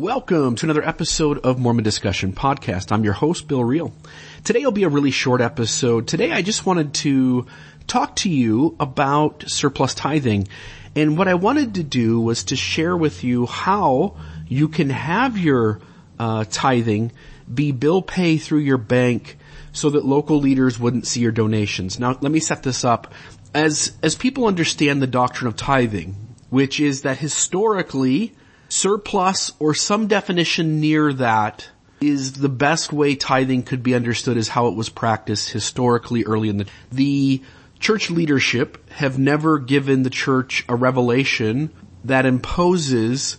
Welcome to another episode of Mormon Discussion Podcast. I'm your host, Bill Reel. Today will be a really short episode. Today I just wanted to talk to you about surplus tithing. And what I wanted to do was to share with you how you can have your uh, tithing be bill pay through your bank so that local leaders wouldn't see your donations. Now let me set this up. As, as people understand the doctrine of tithing, which is that historically surplus or some definition near that is the best way tithing could be understood as how it was practiced historically early in the, the church leadership have never given the church a revelation that imposes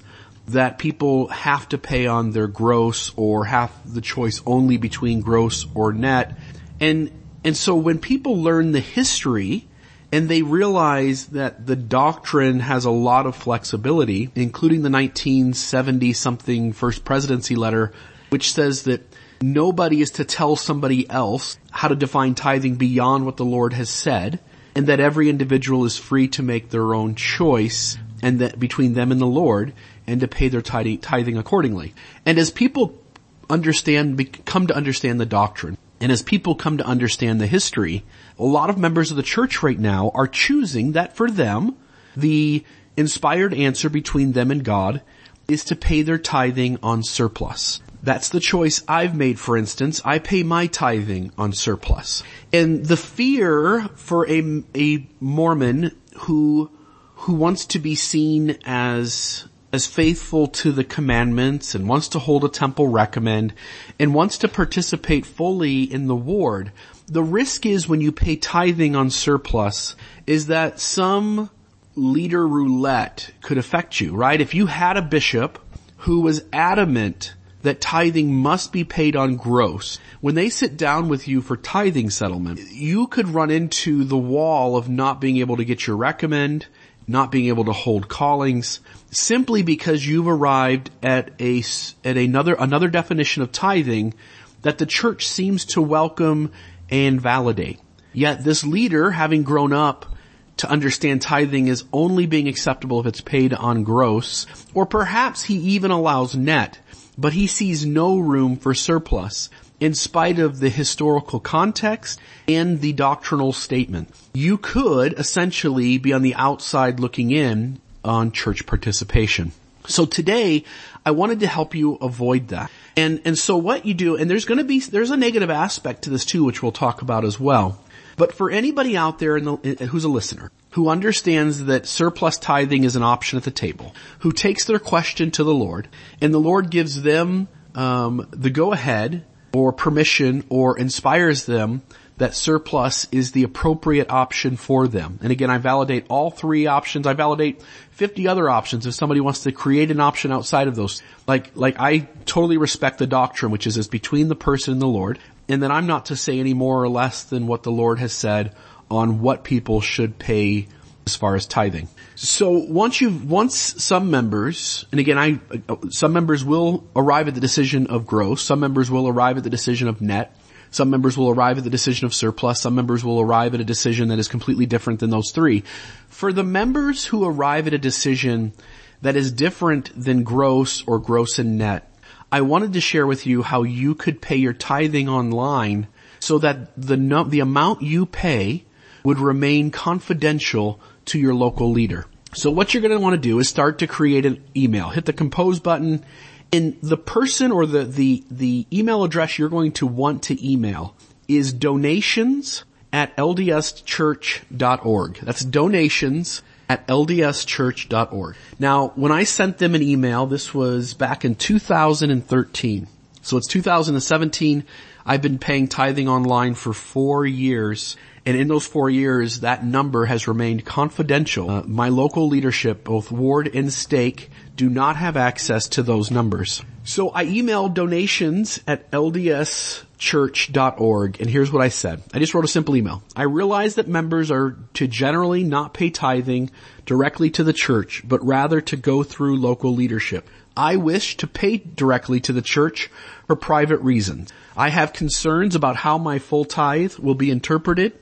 that people have to pay on their gross or have the choice only between gross or net. And, and so when people learn the history and they realize that the doctrine has a lot of flexibility, including the 1970 something first presidency letter, which says that nobody is to tell somebody else how to define tithing beyond what the Lord has said, and that every individual is free to make their own choice and that between them and the Lord and to pay their tithing accordingly. And as people understand, come to understand the doctrine, and as people come to understand the history, a lot of members of the church right now are choosing that for them, the inspired answer between them and God is to pay their tithing on surplus. That's the choice I've made, for instance. I pay my tithing on surplus. And the fear for a, a Mormon who, who wants to be seen as as faithful to the commandments and wants to hold a temple recommend and wants to participate fully in the ward, the risk is when you pay tithing on surplus is that some leader roulette could affect you, right? If you had a bishop who was adamant that tithing must be paid on gross. When they sit down with you for tithing settlement, you could run into the wall of not being able to get your recommend, not being able to hold callings simply because you've arrived at a, at another, another definition of tithing that the church seems to welcome and validate. Yet this leader, having grown up to understand tithing is only being acceptable if it's paid on gross, or perhaps he even allows net, but he sees no room for surplus in spite of the historical context and the doctrinal statement. You could essentially be on the outside looking in on church participation. So today, I wanted to help you avoid that. And, and so what you do, and there's gonna be, there's a negative aspect to this too, which we'll talk about as well. But for anybody out there the, who's a listener, who understands that surplus tithing is an option at the table, who takes their question to the Lord, and the Lord gives them um, the go ahead or permission or inspires them that surplus is the appropriate option for them. And again, I validate all three options. I validate 50 other options if somebody wants to create an option outside of those. Like, like I totally respect the doctrine, which is, is between the person and the Lord. And then I'm not to say any more or less than what the Lord has said on what people should pay as far as tithing. So once you once some members, and again, I, some members will arrive at the decision of gross, some members will arrive at the decision of net, some members will arrive at the decision of surplus, some members will arrive at a decision that is completely different than those three. For the members who arrive at a decision that is different than gross or gross and net, I wanted to share with you how you could pay your tithing online so that the, the amount you pay would remain confidential to your local leader. So what you're going to want to do is start to create an email. Hit the compose button and the person or the, the, the email address you're going to want to email is donations at ldschurch.org. That's donations at ldschurch.org. Now, when I sent them an email, this was back in 2013. So it's 2017. I've been paying tithing online for four years and in those four years, that number has remained confidential. Uh, my local leadership, both ward and stake, do not have access to those numbers. So I emailed donations at ldschurch.org and here's what I said. I just wrote a simple email. I realize that members are to generally not pay tithing directly to the church, but rather to go through local leadership. I wish to pay directly to the church for private reasons. I have concerns about how my full tithe will be interpreted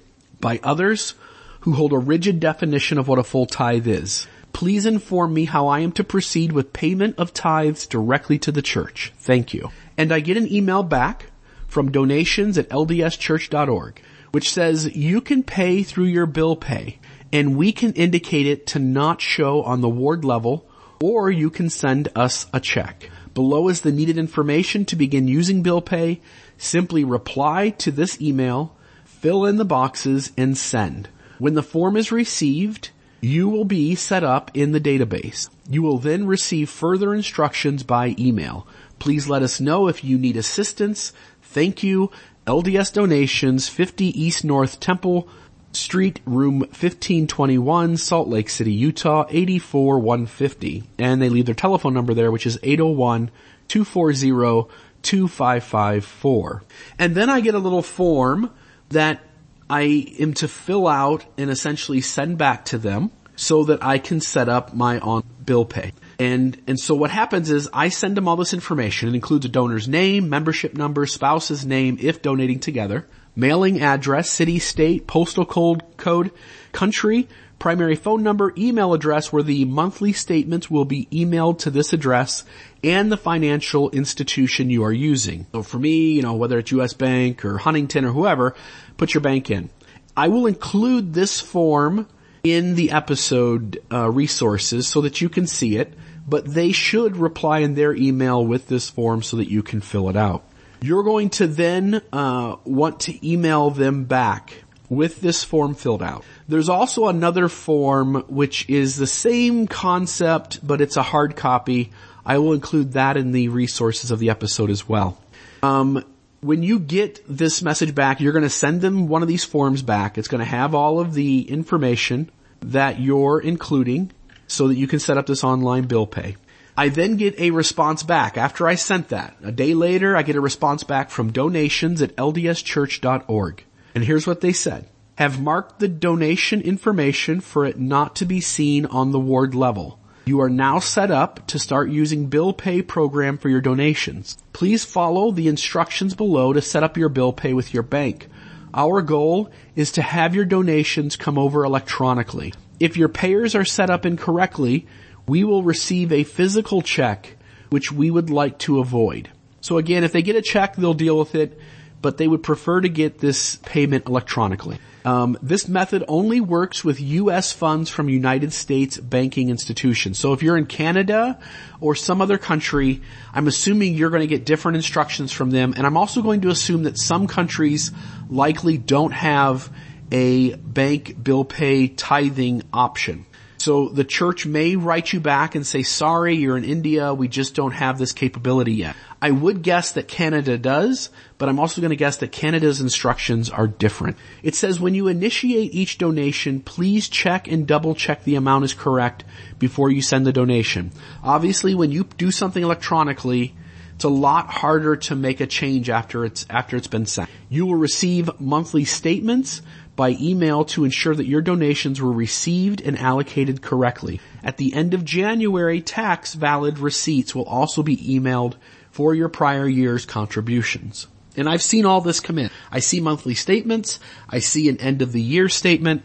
by others who hold a rigid definition of what a full tithe is. Please inform me how I am to proceed with payment of tithes directly to the church. Thank you. And I get an email back from donations at ldschurch.org, which says you can pay through your bill pay and we can indicate it to not show on the ward level or you can send us a check. Below is the needed information to begin using bill pay. Simply reply to this email, fill in the boxes and send. When the form is received, you will be set up in the database. You will then receive further instructions by email. Please let us know if you need assistance. Thank you. LDS Donations, 50 East North Temple Street, room 1521, Salt Lake City, Utah, 84150. And they leave their telephone number there, which is 801-240-2554. And then I get a little form that I am to fill out and essentially send back to them so that I can set up my on bill pay. And, and so what happens is I send them all this information. It includes a donor's name, membership number, spouse's name if donating together mailing address, city, state, postal code, code, country, primary phone number, email address where the monthly statements will be emailed to this address and the financial institution you are using. So for me, you know, whether it's US Bank or Huntington or whoever, put your bank in. I will include this form in the episode uh, resources so that you can see it, but they should reply in their email with this form so that you can fill it out. You're going to then uh, want to email them back with this form filled out. There's also another form which is the same concept, but it's a hard copy. I will include that in the resources of the episode as well. Um, when you get this message back, you're going to send them one of these forms back. It's going to have all of the information that you're including so that you can set up this online bill pay. I then get a response back after I sent that. A day later, I get a response back from donations at ldschurch.org. And here's what they said. Have marked the donation information for it not to be seen on the ward level. You are now set up to start using bill pay program for your donations. Please follow the instructions below to set up your bill pay with your bank. Our goal is to have your donations come over electronically. If your payers are set up incorrectly, we will receive a physical check which we would like to avoid. So again, if they get a check, they'll deal with it, but they would prefer to get this payment electronically. Um, this method only works with U.S. funds from United States banking institutions. So if you're in Canada or some other country, I'm assuming you're going to get different instructions from them, and I'm also going to assume that some countries likely don't have a bank bill pay tithing option. So the church may write you back and say, sorry, you're in India, we just don't have this capability yet. I would guess that Canada does, but I'm also going to guess that Canada's instructions are different. It says when you initiate each donation, please check and double check the amount is correct before you send the donation. Obviously, when you do something electronically, it's a lot harder to make a change after it's, after it's been sent. You will receive monthly statements by email to ensure that your donations were received and allocated correctly. At the end of January, tax valid receipts will also be emailed for your prior year's contributions. And I've seen all this come in. I see monthly statements, I see an end of the year statement,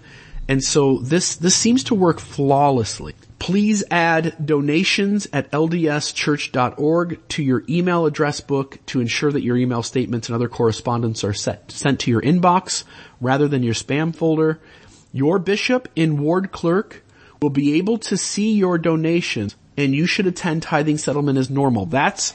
and so this, this seems to work flawlessly. Please add donations at ldschurch.org to your email address book to ensure that your email statements and other correspondence are set, sent to your inbox rather than your spam folder. Your bishop and ward clerk will be able to see your donations and you should attend tithing settlement as normal. That's,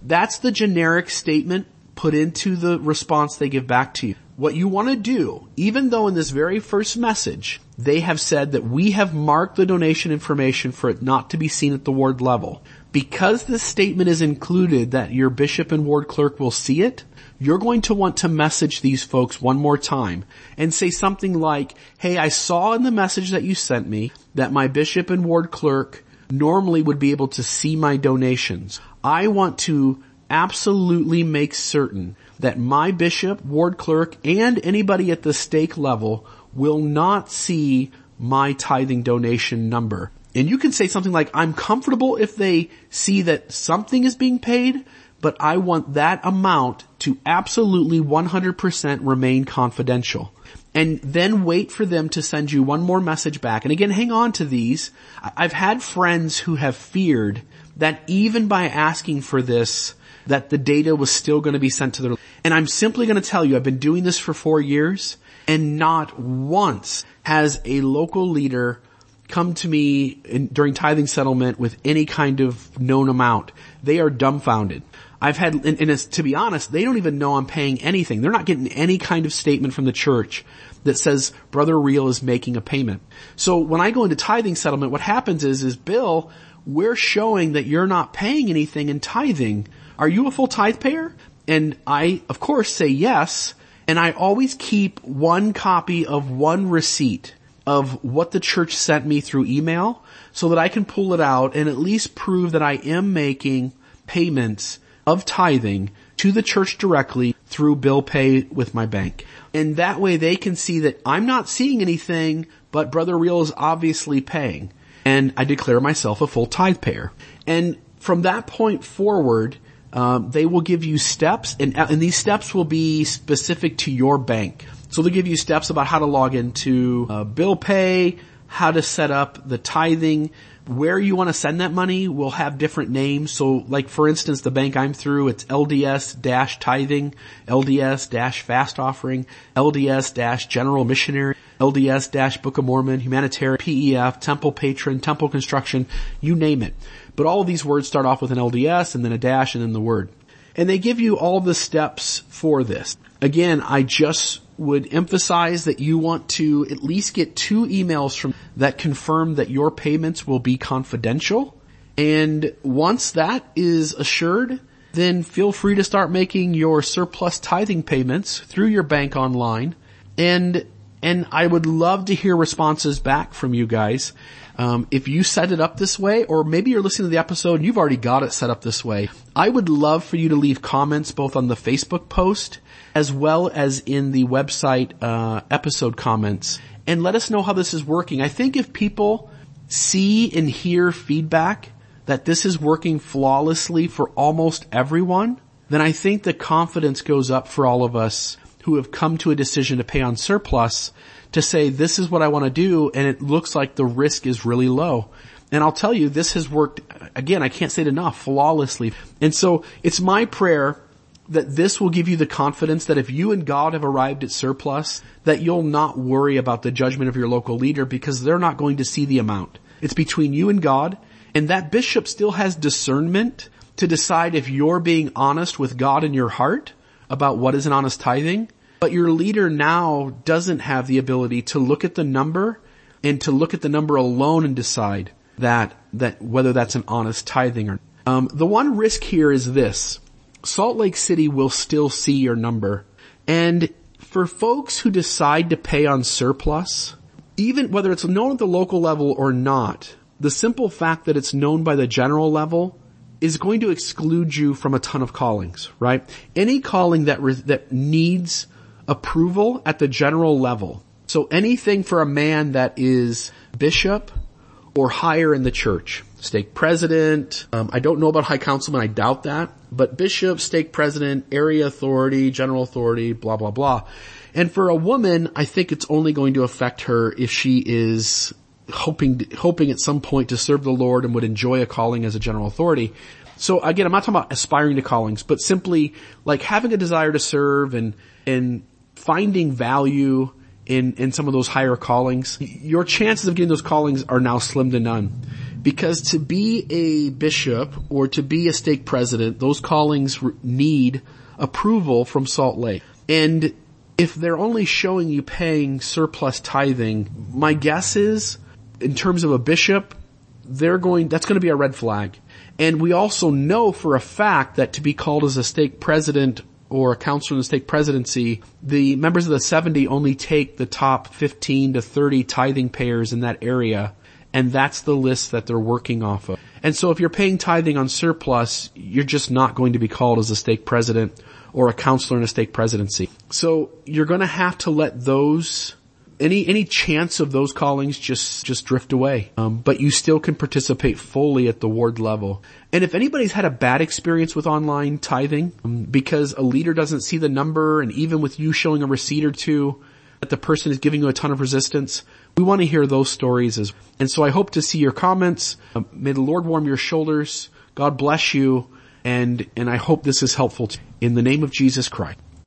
that's the generic statement put into the response they give back to you. What you want to do, even though in this very first message, they have said that we have marked the donation information for it not to be seen at the ward level. Because this statement is included that your bishop and ward clerk will see it, you're going to want to message these folks one more time and say something like, hey, I saw in the message that you sent me that my bishop and ward clerk normally would be able to see my donations. I want to absolutely make certain that my bishop, ward clerk, and anybody at the stake level will not see my tithing donation number. And you can say something like, I'm comfortable if they see that something is being paid, but I want that amount to absolutely 100% remain confidential. and then wait for them to send you one more message back. And again, hang on to these. I've had friends who have feared that even by asking for this, that the data was still going to be sent to their, and I'm simply going to tell you, I've been doing this for four years and not once has a local leader come to me in, during tithing settlement with any kind of known amount. They are dumbfounded. I've had, and, and to be honest, they don't even know I'm paying anything. They're not getting any kind of statement from the church that says Brother Reel is making a payment. So when I go into tithing settlement, what happens is, is Bill, we're showing that you're not paying anything in tithing. Are you a full tithe payer? And I, of course, say yes. And I always keep one copy of one receipt of what the church sent me through email so that I can pull it out and at least prove that I am making payments of tithing to the church directly through bill pay with my bank. And that way they can see that I'm not seeing anything, but Brother Reel is obviously paying. And I declare myself a full tithe payer. And from that point forward, um, they will give you steps, and, and these steps will be specific to your bank. So they'll give you steps about how to log into uh, bill pay, how to set up the tithing, where you want to send that money will have different names. So like for instance, the bank I'm through, it's LDS dash tithing, LDS dash fast offering, LDS dash general missionary, LDS Book of Mormon, humanitarian, PEF, temple patron, temple construction, you name it. But all of these words start off with an LDS and then a dash and then the word. And they give you all the steps for this. Again, I just would emphasize that you want to at least get two emails from that confirm that your payments will be confidential. And once that is assured, then feel free to start making your surplus tithing payments through your bank online. And, and I would love to hear responses back from you guys. Um, if you set it up this way, or maybe you're listening to the episode and you've already got it set up this way, I would love for you to leave comments both on the Facebook post as well as in the website uh, episode comments, and let us know how this is working. I think if people see and hear feedback that this is working flawlessly for almost everyone, then I think the confidence goes up for all of us who have come to a decision to pay on surplus to say this is what I want to do and it looks like the risk is really low. And I'll tell you, this has worked, again, I can't say it enough, flawlessly. And so it's my prayer that this will give you the confidence that if you and God have arrived at surplus, that you'll not worry about the judgment of your local leader because they're not going to see the amount. It's between you and God, and that bishop still has discernment to decide if you're being honest with God in your heart about what is an honest tithing, but your leader now doesn't have the ability to look at the number and to look at the number alone and decide that, that whether that's an honest tithing or, um, the one risk here is this. Salt Lake City will still see your number. And for folks who decide to pay on surplus, even whether it's known at the local level or not, the simple fact that it's known by the general level is going to exclude you from a ton of callings, right? Any calling that re- that needs approval at the general level. So anything for a man that is bishop or higher in the church, stake president. Um, I don't know about high councilman. I doubt that, but bishop, stake president, area authority, general authority, blah blah blah. And for a woman, I think it's only going to affect her if she is hoping hoping at some point to serve the Lord and would enjoy a calling as a general authority. So again, I'm not talking about aspiring to callings, but simply like having a desire to serve and and finding value in, in some of those higher callings, your chances of getting those callings are now slim to none. Because to be a bishop or to be a stake president, those callings need approval from Salt Lake. And if they're only showing you paying surplus tithing, my guess is, in terms of a bishop, they're going, that's going to be a red flag. And we also know for a fact that to be called as a stake president or a counselor in the stake presidency, the members of the 70 only take the top 15 to 30 tithing payers in that area, and that's the list that they're working off of. And so if you're paying tithing on surplus, you're just not going to be called as a stake president or a counselor in a stake presidency. So you're gonna have to let those any any chance of those callings just just drift away. Um, but you still can participate fully at the ward level. And if anybody's had a bad experience with online tithing um, because a leader doesn't see the number, and even with you showing a receipt or two, that the person is giving you a ton of resistance. We want to hear those stories as, and so I hope to see your comments. Uh, may the Lord warm your shoulders. God bless you. And, and I hope this is helpful in the name of Jesus Christ.